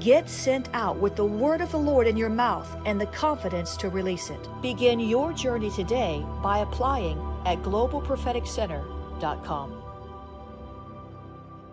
Get sent out with the word of the Lord in your mouth and the confidence to release it. Begin your journey today by applying at globalpropheticcenter.com.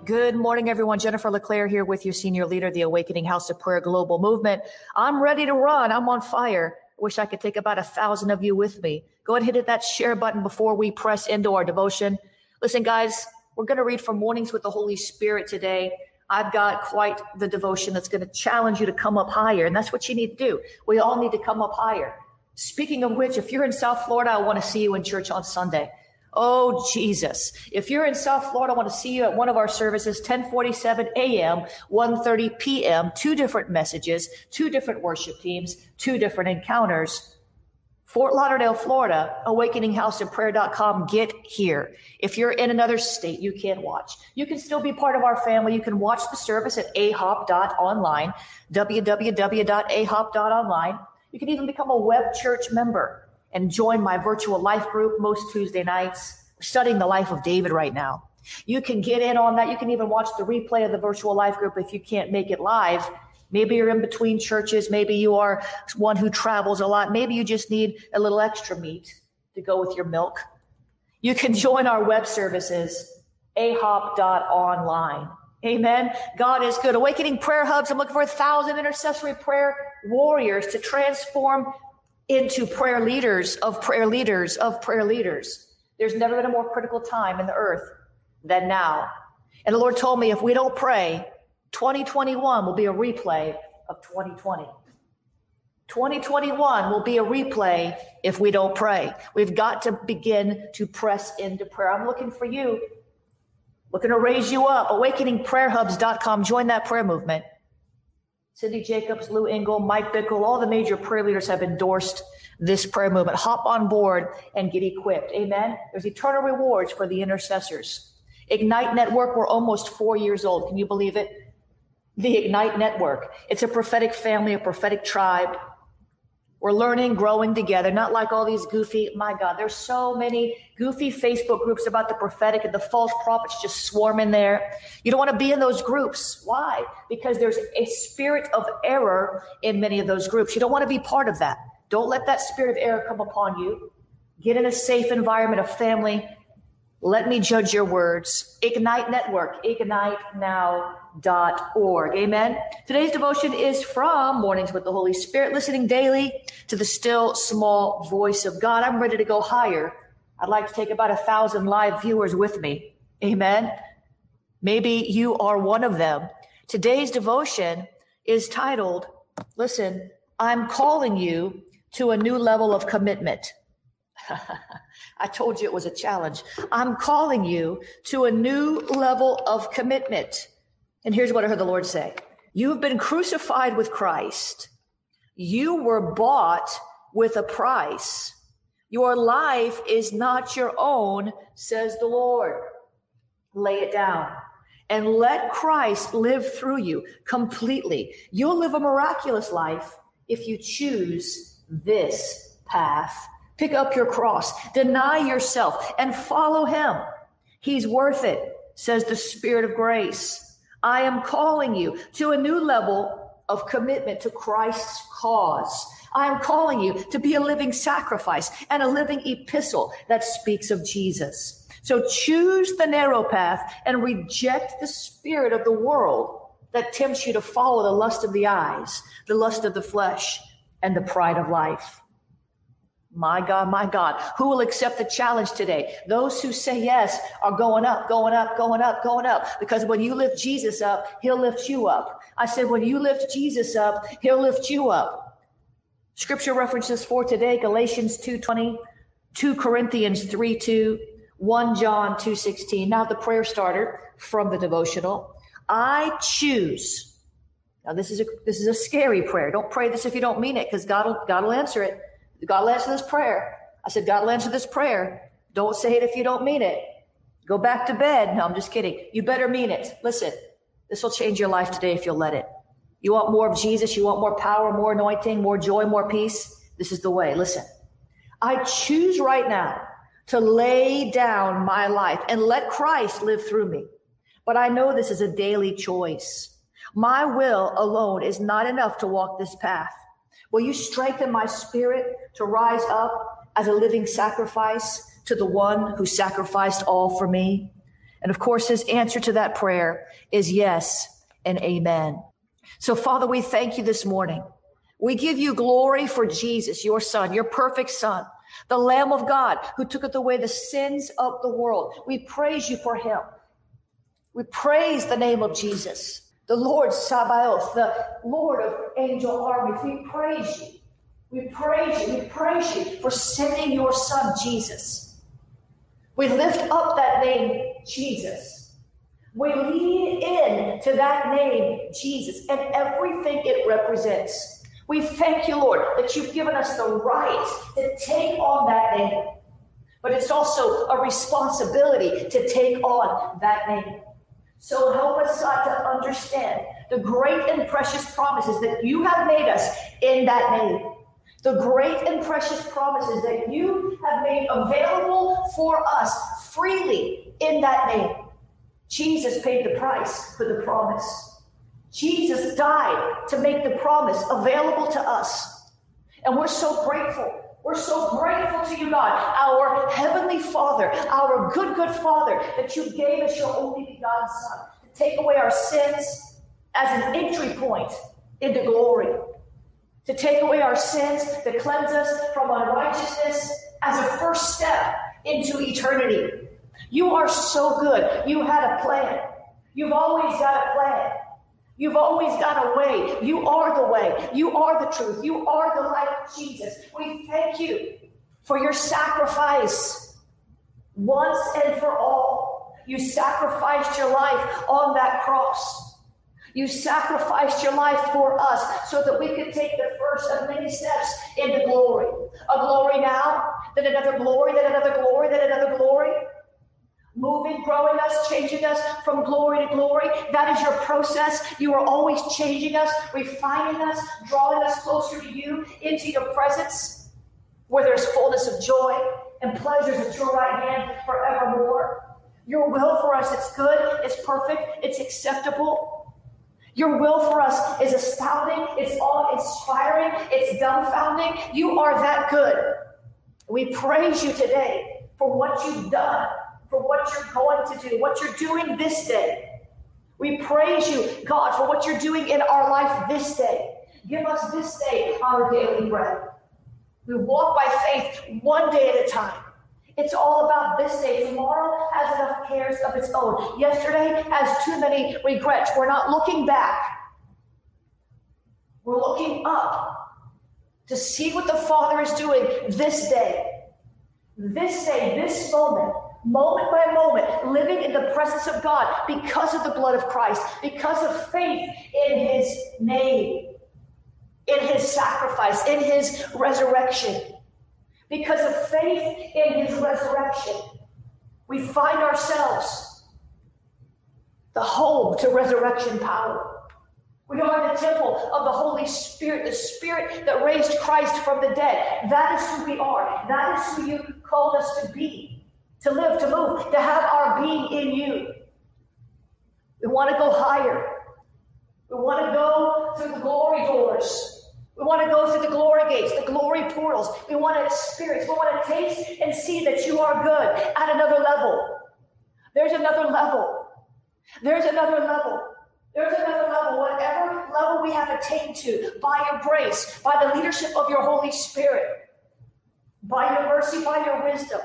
Good morning, everyone. Jennifer LeClaire here with your senior leader, the Awakening House of Prayer Global Movement. I'm ready to run. I'm on fire. Wish I could take about a thousand of you with me. Go ahead and hit that share button before we press into our devotion. Listen, guys, we're going to read from Mornings with the Holy Spirit today. I've got quite the devotion that's going to challenge you to come up higher. And that's what you need to do. We all need to come up higher. Speaking of which, if you're in South Florida, I want to see you in church on Sunday. Oh, Jesus. If you're in South Florida, I want to see you at one of our services, 1047 a.m., 1.30 p.m., two different messages, two different worship teams, two different encounters. Fort Lauderdale, Florida, awakeningHouseofPrayer.com. Get here. If you're in another state, you can't watch. You can still be part of our family. You can watch the service at ahop.online, www.ahop.online. You can even become a web church member and join my virtual life group most Tuesday nights. Studying the life of David right now. You can get in on that. You can even watch the replay of the virtual life group if you can't make it live. Maybe you're in between churches. Maybe you are one who travels a lot. Maybe you just need a little extra meat to go with your milk. You can join our web services, ahop.online. Amen. God is good. Awakening prayer hubs. I'm looking for a thousand intercessory prayer warriors to transform into prayer leaders of prayer leaders of prayer leaders. There's never been a more critical time in the earth than now. And the Lord told me if we don't pray, 2021 will be a replay of 2020. 2021 will be a replay if we don't pray. We've got to begin to press into prayer. I'm looking for you, looking to raise you up. AwakeningPrayerHubs.com. Join that prayer movement. Cindy Jacobs, Lou Engle, Mike Bickle, all the major prayer leaders have endorsed this prayer movement. Hop on board and get equipped. Amen. There's eternal rewards for the intercessors. Ignite Network, we're almost four years old. Can you believe it? The Ignite Network. It's a prophetic family, a prophetic tribe. We're learning, growing together, not like all these goofy, my God, there's so many goofy Facebook groups about the prophetic and the false prophets just swarm in there. You don't want to be in those groups. Why? Because there's a spirit of error in many of those groups. You don't want to be part of that. Don't let that spirit of error come upon you. Get in a safe environment of family. Let me judge your words. Ignite Network, ignitenow.org. Amen. Today's devotion is from Mornings with the Holy Spirit, listening daily to the still small voice of God. I'm ready to go higher. I'd like to take about a thousand live viewers with me. Amen. Maybe you are one of them. Today's devotion is titled, Listen, I'm calling you to a new level of commitment. I told you it was a challenge. I'm calling you to a new level of commitment. And here's what I heard the Lord say. You've been crucified with Christ. You were bought with a price. Your life is not your own, says the Lord. Lay it down and let Christ live through you completely. You'll live a miraculous life if you choose this path. Pick up your cross, deny yourself, and follow him. He's worth it, says the Spirit of grace. I am calling you to a new level of commitment to Christ's cause. I am calling you to be a living sacrifice and a living epistle that speaks of Jesus. So choose the narrow path and reject the spirit of the world that tempts you to follow the lust of the eyes, the lust of the flesh, and the pride of life. My God, my God, who will accept the challenge today? Those who say yes are going up, going up, going up, going up. Because when you lift Jesus up, he'll lift you up. I said, when you lift Jesus up, he'll lift you up. Scripture references for today, Galatians 2.20, 2 Corinthians 3 2, 1 John 2.16. Now the prayer starter from the devotional. I choose. Now this is a this is a scary prayer. Don't pray this if you don't mean it, because God will God will answer it. God answer this prayer. I said, God answer this prayer. Don't say it if you don't mean it. Go back to bed. No, I'm just kidding. You better mean it. Listen, this will change your life today if you'll let it. You want more of Jesus? You want more power, more anointing, more joy, more peace? This is the way. Listen, I choose right now to lay down my life and let Christ live through me. But I know this is a daily choice. My will alone is not enough to walk this path. Will you strengthen my spirit to rise up as a living sacrifice to the one who sacrificed all for me? And of course, his answer to that prayer is yes and amen. So, Father, we thank you this morning. We give you glory for Jesus, your son, your perfect son, the Lamb of God who took away the sins of the world. We praise you for him. We praise the name of Jesus, the Lord Sabaoth, the Lord of angel armies. We praise you. We praise you. We praise you for sending your son, Jesus. We lift up that name, Jesus. We lean in to that name, Jesus, and everything it represents. We thank you, Lord, that you've given us the right to take on that name. But it's also a responsibility to take on that name. So help us, God, to understand the great and precious promises that you have made us in that name. The great and precious promises that you have made available for us freely in that name. Jesus paid the price for the promise. Jesus died to make the promise available to us. And we're so grateful. We're so grateful to you, God, our heavenly Father, our good, good Father, that you gave us your only begotten Son to take away our sins as an entry point into glory, to take away our sins, to cleanse us from unrighteousness as a first step into eternity. You are so good. You had a plan. You've always got a plan. You've always got a way. You are the way. You are the truth. You are the life of Jesus. We thank you for your sacrifice once and for all. You sacrificed your life on that cross. You sacrificed your life for us so that we could take the first of many steps into glory. A glory now, then another glory, then another glory, then another glory moving, growing us, changing us from glory to glory. That is your process. You are always changing us, refining us, drawing us closer to you into your presence where there's fullness of joy and pleasures at your right hand forevermore. Your will for us, it's good, it's perfect, it's acceptable. Your will for us is astounding, it's awe inspiring, it's dumbfounding. You are that good. We praise you today for what you've done for what you're going to do, what you're doing this day. We praise you, God, for what you're doing in our life this day. Give us this day our daily bread. We walk by faith one day at a time. It's all about this day. Tomorrow has enough cares of its own. Yesterday has too many regrets. We're not looking back. We're looking up to see what the Father is doing this day. This day, this moment, moment by moment, living in the presence of God because of the blood of Christ, because of faith in his name, in his sacrifice, in his resurrection. Because of faith in his resurrection, we find ourselves the home to resurrection power. We are the temple of the Holy Spirit, the Spirit that raised Christ from the dead. That is who we are. That is who you called us to be, to live, to move, to have our being in you. We want to go higher. We want to go through the glory doors. We want to go through the glory gates, the glory portals. We want to experience, we want to taste and see that you are good at another level. There's another level. There's another level. There's another level, whatever level we have attained to by your grace, by the leadership of your Holy Spirit, by your mercy, by your wisdom.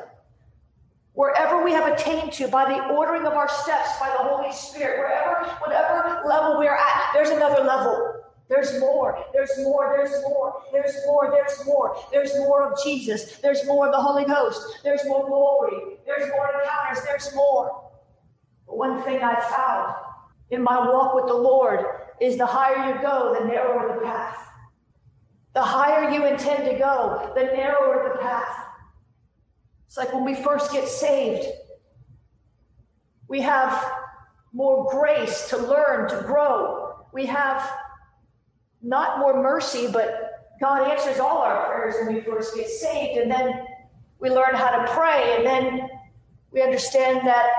Wherever we have attained to by the ordering of our steps by the Holy Spirit, wherever, whatever level we're at, there's another level. There's more, there's more, there's more, there's more, there's more, there's more of Jesus, there's more of the Holy Ghost, there's more glory, there's more encounters, there's more. But one thing I found in my walk with the Lord is the higher you go, the narrower the path. The higher you intend to go, the narrower the path. It's like when we first get saved, we have more grace to learn, to grow. We have not more mercy, but God answers all our prayers when we first get saved. And then we learn how to pray. And then we understand that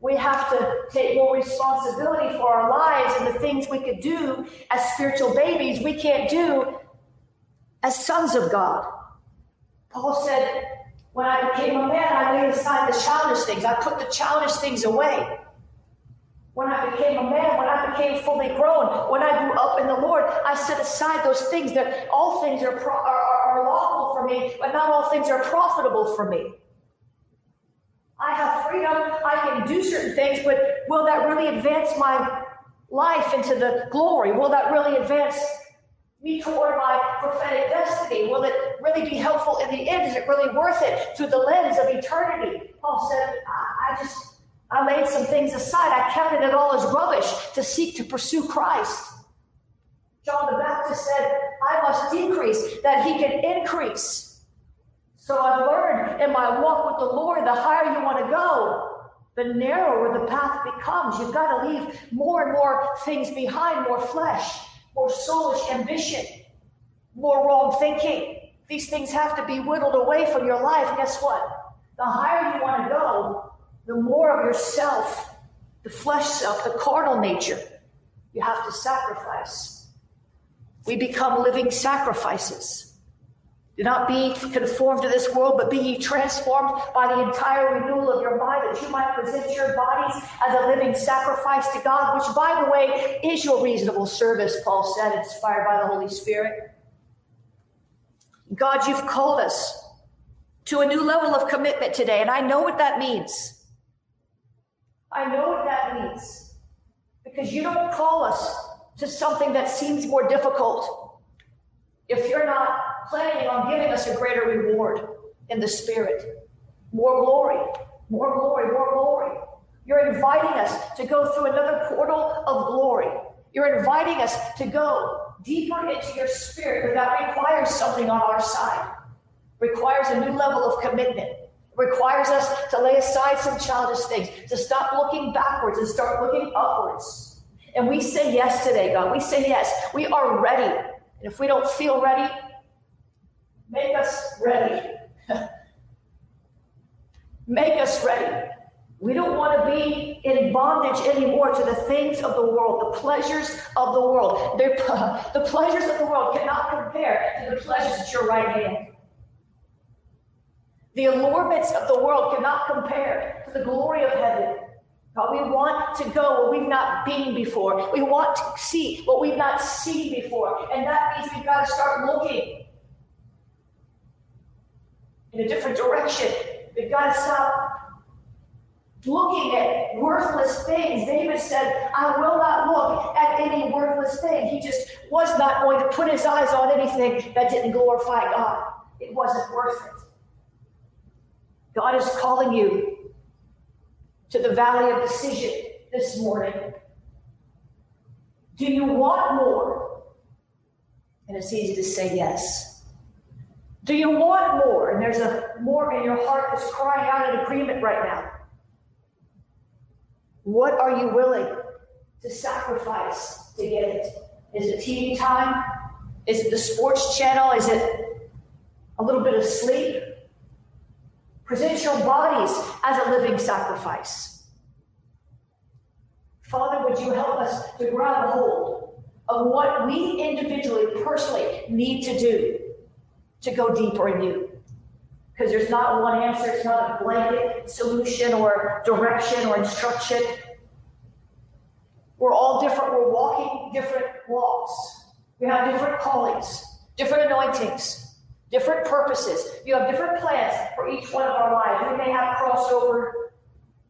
we have to take more responsibility for our lives and the things we could do as spiritual babies, we can't do as sons of God. Paul said, When I became a man, I laid aside the childish things, I put the childish things away. When I became a man, when I became fully grown, when I grew up in the Lord, I set aside those things that all things are, pro- are, are, lawful for me, but not all things are profitable for me. I have freedom. I can do certain things, but will that really advance my life into the glory? Will that really advance me toward my prophetic destiny? Will it really be helpful in the end? Is it really worth it through the lens of eternity? Paul said, I, I just, I laid some things aside. I counted it all as rubbish to seek to pursue Christ. John the Baptist said, I must decrease that he can increase. So I've learned in my walk with the Lord, the higher you want to go, the narrower the path becomes. You've got to leave more and more things behind, more flesh, more soulish ambition, more wrong thinking. These things have to be whittled away from your life. Guess what? The higher you want to go, the more of yourself, the flesh self, the carnal nature, you have to sacrifice. We become living sacrifices. Do not be conformed to this world, but be ye transformed by the entire renewal of your mind, that you might present your bodies as a living sacrifice to God, which, by the way, is your reasonable service, Paul said, inspired by the Holy Spirit. God, you've called us to a new level of commitment today, and I know what that means. I know what that means because you don't call us to something that seems more difficult if you're not planning on giving us a greater reward in the Spirit. More glory, more glory, more glory. You're inviting us to go through another portal of glory. You're inviting us to go deeper into your spirit, but that requires something on our side. Requires a new level of commitment. Requires us to lay aside some childish things, to stop looking backwards and start looking upwards. And we say yes today, God. We say yes. We are ready. And if we don't feel ready, Make us ready. Make us ready. We don't want to be in bondage anymore to the things of the world, the pleasures of the world. They're, the pleasures of the world cannot compare to the pleasures at your right hand. The allurements of the world cannot compare to the glory of heaven. God, we want to go where we've not been before. We want to see what we've not seen before. And that means we've got to start looking in a different direction. We've got to stop looking at worthless things. David said, I will not look at any worthless thing. He just was not going to put his eyes on anything that didn't glorify God. It wasn't worth it. God is calling you to the valley of decision this morning. Do you want more? And it's easy to say yes. Do you want more? And there's a more in your heart that's crying out in agreement right now. What are you willing to sacrifice to get it? Is it TV time? Is it the sports channel? Is it a little bit of sleep? Present your bodies as a living sacrifice. Father, would you help us to grab hold of what we individually, personally need to do to go deeper in you? Because there's not one answer, it's not a blanket solution or direction or instruction. We're all different, we're walking different walks. We have different callings, different anointings, different purposes. You have different plans for each one of our lives. We may have crossover.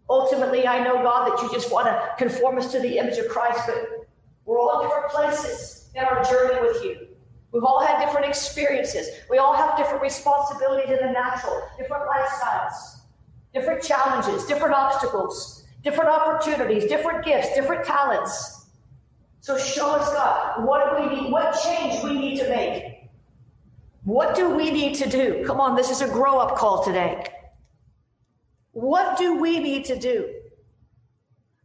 Ultimately, I know, God, that you just want to conform us to the image of Christ, but we're all in different places in our journey with you. We've all had different experiences. We all have different responsibilities in the natural, different lifestyles, different challenges, different obstacles, different opportunities, different gifts, different talents. So show us, God, what do we need, what change we need to make. What do we need to do? Come on, this is a grow up call today. What do we need to do?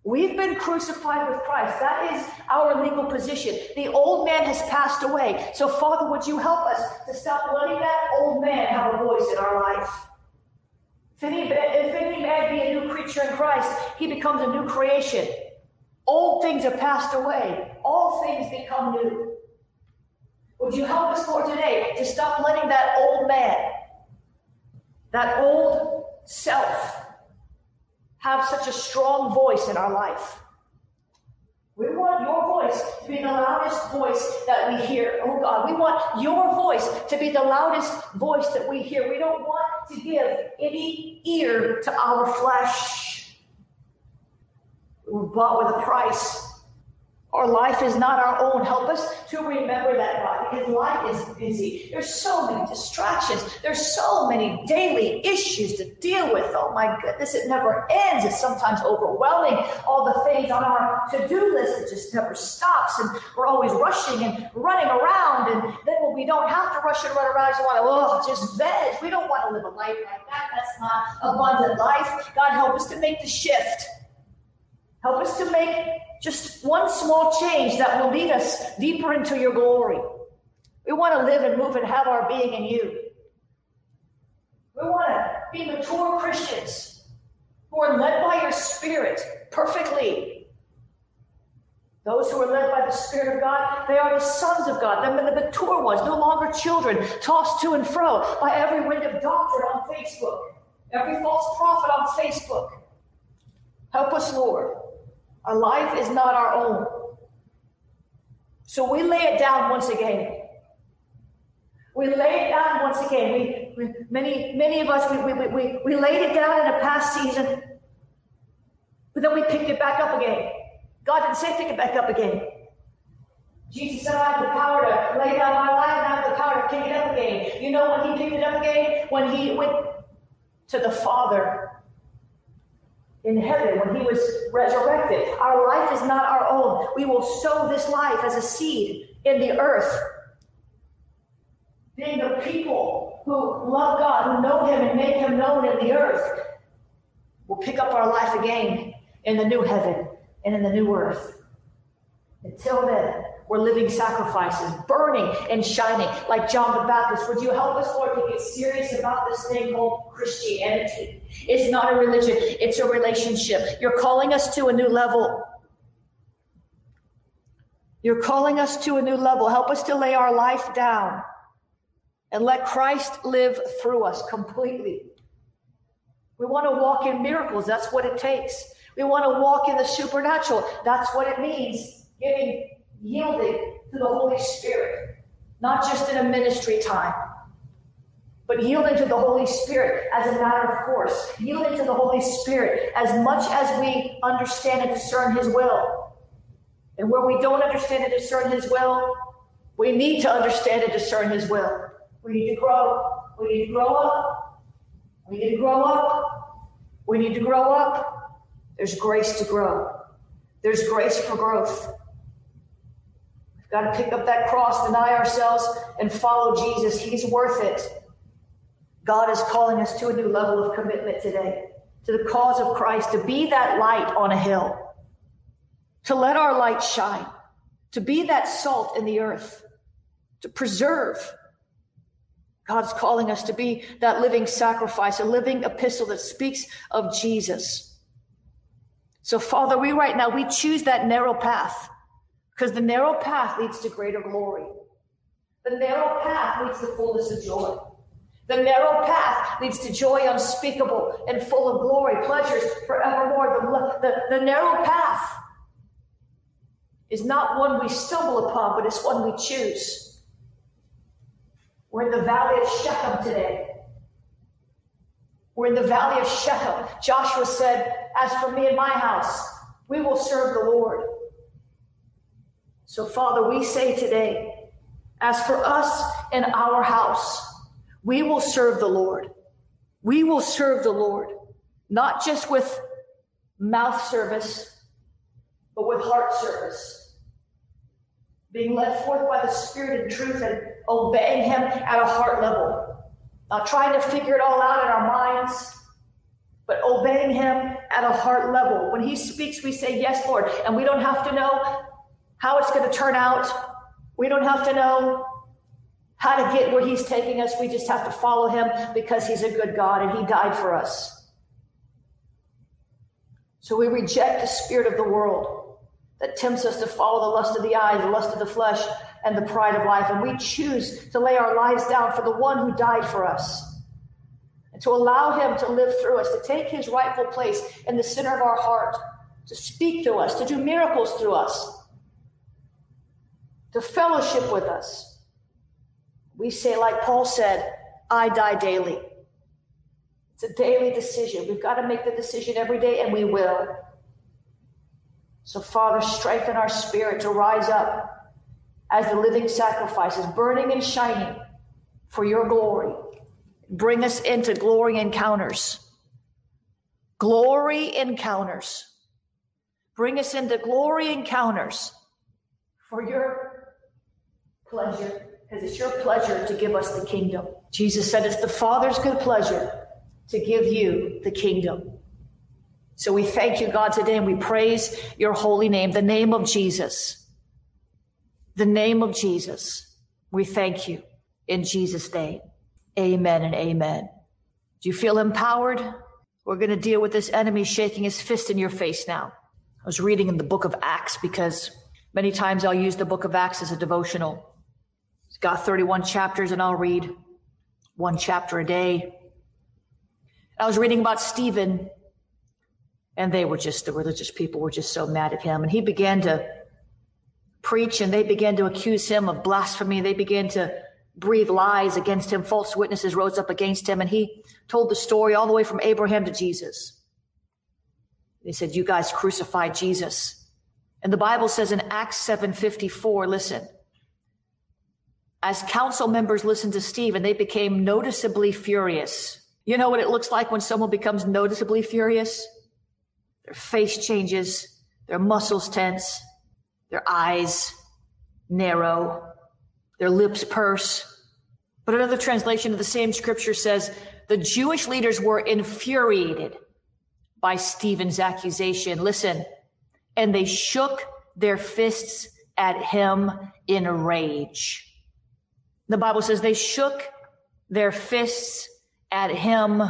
We've been crucified with Christ. That is our legal position. The old man has passed away. So, Father, would you help us to stop letting that old man have a voice in our life? If any, if any man be a new creature in Christ, he becomes a new creation. Old things have passed away, all things become new. Would you help us, Lord, today to stop letting that old man, that old self, have such a strong voice in our life. We want your voice to be the loudest voice that we hear. Oh God, we want your voice to be the loudest voice that we hear. We don't want to give any ear to our flesh. We're bought with a price. Life is not our own. Help us to remember that, God, because life is busy. There's so many distractions. There's so many daily issues to deal with. Oh my goodness, it never ends. It's sometimes overwhelming. All the things on our to-do list, it just never stops. And we're always rushing and running around. And then when we don't have to rush and run around, we want to, oh, just veg. We don't want to live a life like that. That's not a abundant life. God, help us to make the shift. Help us to make just one small change that will lead us deeper into your glory. We want to live and move and have our being in you. We want to be mature Christians who are led by your Spirit perfectly. Those who are led by the Spirit of God, they are the sons of God. Them the mature ones, no longer children, tossed to and fro by every wind of doctrine on Facebook, every false prophet on Facebook. Help us, Lord. Our life is not our own. So we lay it down once again. We lay it down once again. We, we many many of us we, we, we, we laid it down in a past season, but then we picked it back up again. God didn't say pick it back up again. Jesus said, I have the power to lay down my life and I have the power to pick it up again. You know when he picked it up again? When he went to the Father in heaven when he was resurrected. Our life is not our own. We will sow this life as a seed in the earth. Being the people who love God, who know him and make him known in the earth, will pick up our life again in the new heaven and in the new earth. Until then, we're living sacrifices, burning and shining like John the Baptist. Would you help us, Lord, to get serious about this thing called Christianity? It's not a religion, it's a relationship. You're calling us to a new level. You're calling us to a new level. Help us to lay our life down and let Christ live through us completely. We want to walk in miracles. That's what it takes. We want to walk in the supernatural. That's what it means. Giving yielding to the Holy Spirit, not just in a ministry time, but yielding to the Holy Spirit as a matter of course, yielding to the Holy Spirit as much as we understand and discern His will. And where we don't understand and discern His will, we need to understand and discern His will. We need to grow. We need to grow up. We need to grow up. We need to grow up. There's grace to grow. There's grace for growth. Got to pick up that cross, deny ourselves, and follow Jesus. He's worth it. God is calling us to a new level of commitment today, to the cause of Christ, to be that light on a hill, to let our light shine, to be that salt in the earth, to preserve. God's calling us to be that living sacrifice, a living epistle that speaks of Jesus. So, Father, we right now, we choose that narrow path because the narrow path leads to greater glory. The narrow path leads to fullness of joy. The narrow path leads to joy unspeakable and full of glory, pleasures forevermore. The, the, the narrow path is not one we stumble upon, but it's one we choose. We're in the valley of Shechem today. We're in the valley of Shechem. Joshua said, As for me and my house, we will serve the Lord. So, Father, we say today, as for us and our house, we will serve the Lord. We will serve the Lord, not just with mouth service, but with heart service. Being led forth by the Spirit and truth and obeying Him at a heart level. Not trying to figure it all out in our minds, but obeying Him at a heart level. When He speaks, we say, Yes, Lord. And we don't have to know how it's going to turn out. We don't have to know how to get where he's taking us. We just have to follow him because he's a good God and he died for us. So we reject the spirit of the world that tempts us to follow the lust of the eyes, the lust of the flesh, and the pride of life. And we choose to lay our lives down for the one who died for us and to allow him to live through us, to take his rightful place in the center of our heart, to speak to us, to do miracles through us, to fellowship with us. We say, like Paul said, I die daily. It's a daily decision. We've got to make the decision every day, and we will. So, Father, strengthen our spirit to rise up as the living sacrifices, burning and shining for your glory. Bring us into glory encounters. Glory encounters. Bring us into glory encounters for your pleasure because it's your pleasure to give us the kingdom. Jesus said it's the Father's good pleasure to give you the kingdom. So we thank you, God, today, and we praise your holy name, the name of Jesus. The name of Jesus. We thank you in Jesus' name. Amen and amen. Do you feel empowered? We're going to deal with this enemy shaking his fist in your face now. I was reading in the book of Acts because many times I'll use the book of Acts as a devotional. Got 31 chapters, and I'll read one chapter a day. I was reading about Stephen, and they were just, the religious people were just so mad at him. And he began to preach, and they began to accuse him of blasphemy. They began to breathe lies against him. False witnesses rose up against him, and he told the story all the way from Abraham to Jesus. They said, You guys crucified Jesus. And the Bible says in Acts 7:54, listen, as council members listened to Steve and they became noticeably furious. You know what it looks like when someone becomes noticeably furious? Their face changes, their muscles tense, their eyes narrow, their lips purse. But another translation of the same scripture says the Jewish leaders were infuriated by Stephen's accusation. Listen, and they shook their fists at him in rage. The Bible says they shook their fists at him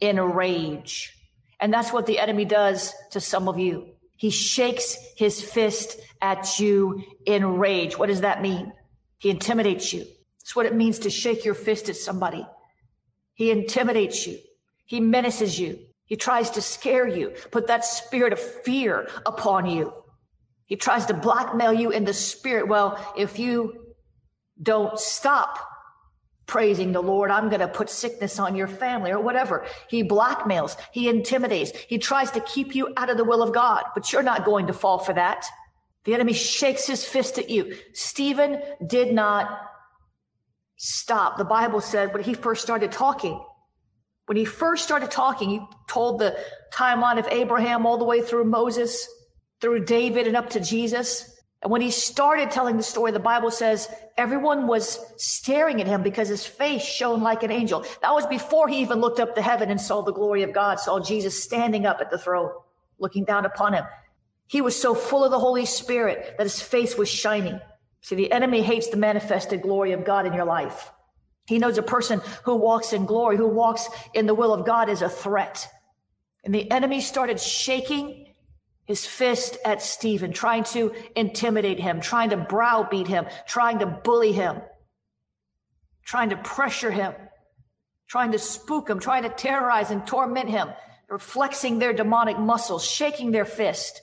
in rage. And that's what the enemy does to some of you. He shakes his fist at you in rage. What does that mean? He intimidates you. That's what it means to shake your fist at somebody. He intimidates you. He menaces you. He tries to scare you, put that spirit of fear upon you. He tries to blackmail you in the spirit. Well, if you don't stop praising the Lord. I'm going to put sickness on your family or whatever. He blackmails. He intimidates. He tries to keep you out of the will of God, but you're not going to fall for that. The enemy shakes his fist at you. Stephen did not stop. The Bible said when he first started talking, when he first started talking, he told the timeline of Abraham all the way through Moses, through David and up to Jesus. And when he started telling the story, the Bible says everyone was staring at him because his face shone like an angel. That was before he even looked up to heaven and saw the glory of God, saw Jesus standing up at the throne, looking down upon him. He was so full of the Holy Spirit that his face was shining. See, the enemy hates the manifested glory of God in your life. He knows a person who walks in glory, who walks in the will of God is a threat. And the enemy started shaking his fist at Stephen, trying to intimidate him, trying to browbeat him, trying to bully him, trying to pressure him, trying to spook him, trying to terrorize and torment him, flexing their demonic muscles, shaking their fist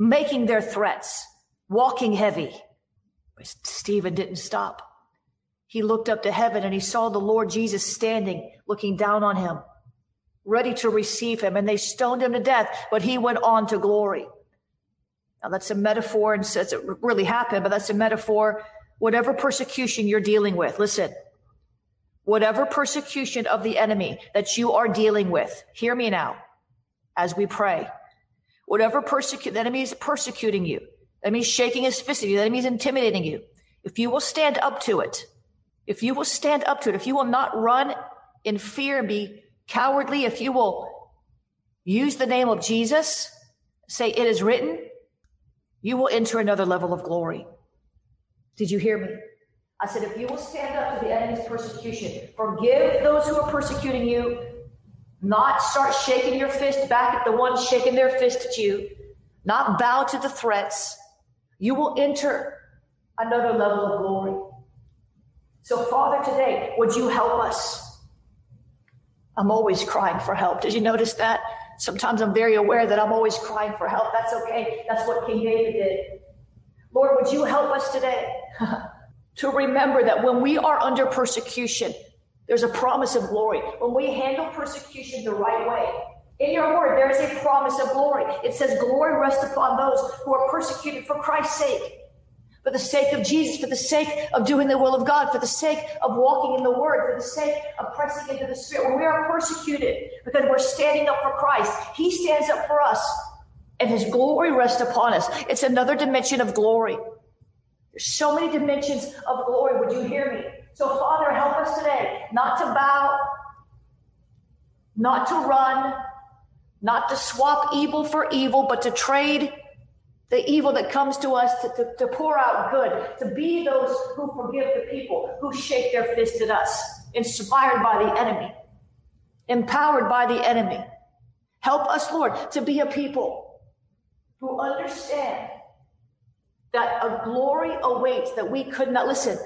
making their threats, walking heavy. But Stephen didn't stop. He looked up to heaven and he saw the Lord Jesus standing, looking down on him, ready to receive him. And they stoned him to death, but he went on to glory. Now, that's a metaphor and says it really happened, but that's a metaphor. Whatever persecution you're dealing with, listen, whatever persecution of the enemy that you are dealing with, hear me now as we pray. Whatever persecute, the enemy is persecuting you. The enemy is shaking his fist at you. The enemy is intimidating you. If you will stand up to it, if you will stand up to it, if you will not run in fear and be cowardly, if you will use the name of Jesus, say, It is written, you will enter another level of glory. Did you hear me? I said, If you will stand up to the enemy's persecution, forgive those who are persecuting you, not start shaking your fist back at the ones shaking their fist at you, not bow to the threats, you will enter another level of glory. So, Father, today, would you help us? I'm always crying for help. Did you notice that? Sometimes I'm very aware that I'm always crying for help. That's okay. That's what King David did. Lord, would you help us today to remember that when we are under persecution, there's a promise of glory. When we handle persecution the right way, in your word, there is a promise of glory. It says, Glory rests upon those who are persecuted for Christ's sake, for the sake of Jesus, for the sake of doing the will of God, for the sake of walking in the word, for the sake of pressing into the spirit. When we are persecuted because we're standing up for Christ, He stands up for us, and His glory rests upon us. It's another dimension of glory. There's so many dimensions of glory. Would you hear me? So, Father, help us today not to bow, not to run, not to swap evil for evil, but to trade the evil that comes to us to, to, to, pour out good, to be those who forgive the people who shake their fist at us, inspired by the enemy, empowered by the enemy. Help us, Lord, to be a people who understand that a glory awaits that we could not listen.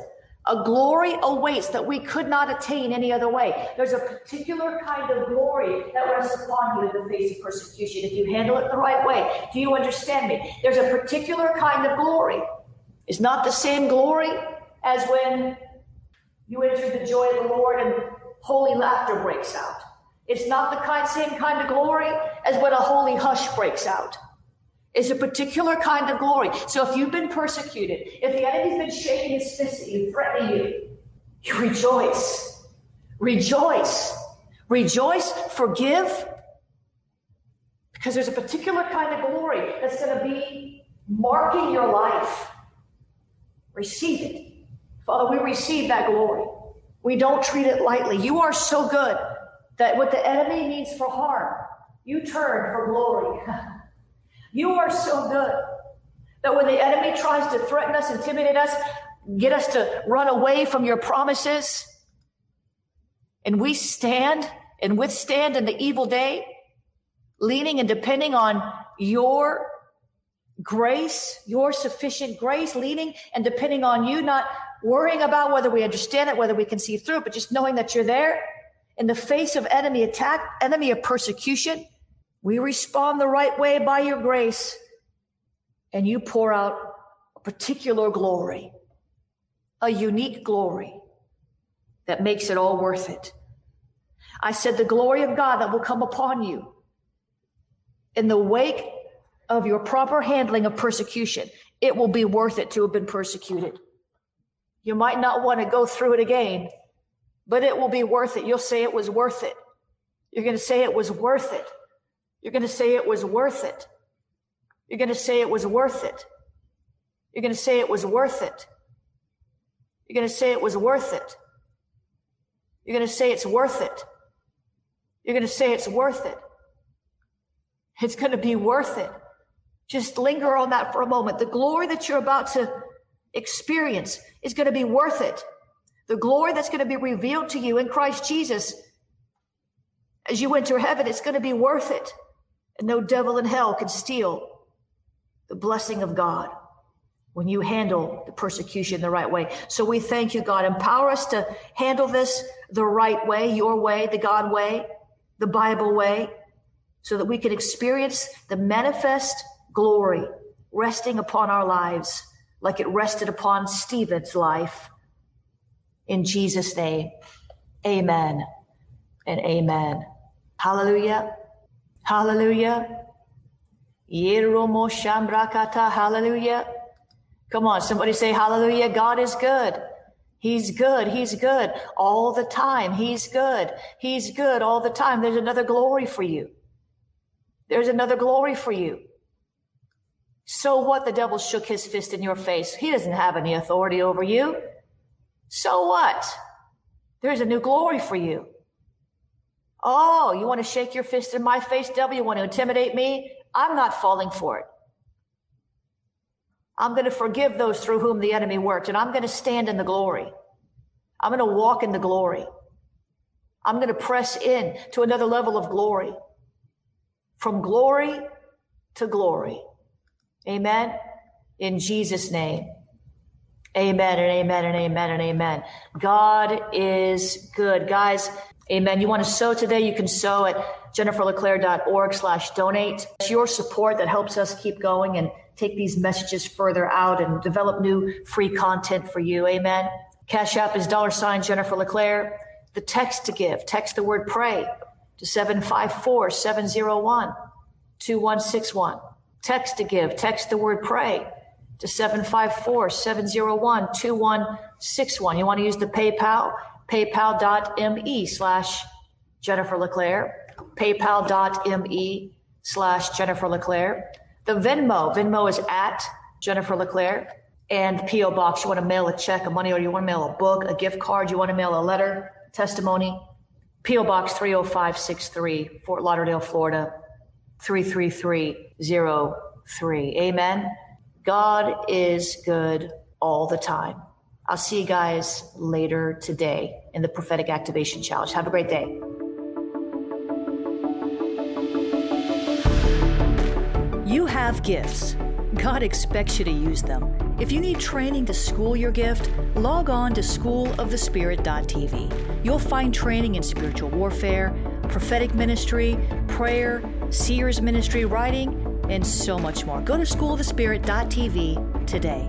A glory awaits that we could not attain any other way. There's a particular kind of glory that rests upon you in the face of persecution if you handle it the right way. Do you understand me? There's a particular kind of glory. It's not the same glory as when you enter the joy of the Lord and holy laughter breaks out. It's not the kind, same kind of glory as when a holy hush breaks out is a particular kind of glory. So if you've been persecuted, if the enemy's been shaking his fist at you, threatening you, you rejoice. Rejoice. Rejoice, forgive, because there's a particular kind of glory that's going to be marking your life. Receive it. Father, we receive that glory. We don't treat it lightly. You are so good that what the enemy means for harm, you turn for glory. You are so good that when the enemy tries to threaten us, intimidate us, get us to run away from your promises, and we stand and withstand in the evil day, leaning and depending on your grace, your sufficient grace, leaning and depending on you, not worrying about whether we understand it, whether we can see through it, but just knowing that you're there in the face of enemy attack, enemy of persecution. We respond the right way by your grace, and you pour out a particular glory, a unique glory that makes it all worth it. I said, the glory of God that will come upon you in the wake of your proper handling of persecution, it will be worth it to have been persecuted. You might not want to go through it again, but it will be worth it. You'll say it was worth it. You're going to say it was worth it. You're going to say it was worth it. You're going to say it was worth it. You're going to say it was worth it. You're going to say it was worth it. You're going to say it's worth it. You're going to say it's worth it. It's going to be worth it. Just linger on that for a moment. The glory that you're about to experience is going to be worth it. The glory that's going to be revealed to you in Christ Jesus as you enter heaven, it's going to be worth it. And no devil in hell can steal the blessing of God when you handle the persecution the right way. So we thank you, God. Empower us to handle this the right way, your way, the God way, the Bible way, so that we can experience the manifest glory resting upon our lives like it rested upon Stephen's life. In Jesus' name, amen and amen. Hallelujah. Hallelujah. Hallelujah. Come on, somebody say hallelujah. God is good. He's good. He's good all the time. He's good. He's good all the time. There's another glory for you. There's another glory for you. So what? The devil shook his fist in your face. He doesn't have any authority over you. So what? There's a new glory for you. Oh, you want to shake your fist in my face, devil? You want to intimidate me? I'm not falling for it. I'm going to forgive those through whom the enemy worked, and I'm going to stand in the glory. I'm going to walk in the glory. I'm going to press in to another level of glory. From glory to glory. Amen. In Jesus' name. Amen and amen and amen and amen. God is good. Guys, amen. You want to sow today? You can sow at jenniferleclaire.org slash donate. It's your support that helps us keep going and take these messages further out and develop new free content for you. Amen. Cash App is dollar sign Jennifer LeClaire. The text to give, text the word pray to 754 701 2161. Text to give, text the word pray to 754 701 2161. You want to use the PayPal, paypal.me slash Jennifer LeClaire, paypal.me slash Jennifer LeClaire. The Venmo, Venmo is at Jennifer LeClaire. And P.O. Box, you want to mail a check, a money order, you want to mail a book, a gift card, you want to mail a letter, testimony. P.O. Box 30563, Fort Lauderdale, Florida 33303. Amen. God is good all the time. I'll see you guys later today in the Prophetic Activation Challenge. Have a great day. You have gifts. God expects you to use them. If you need training to school your gift, log on to schoolofthespirit.tv. You'll find training in spiritual warfare, prophetic ministry, prayer, seers ministry, writing, and so much more. Go to schoolofthespirit.tv today.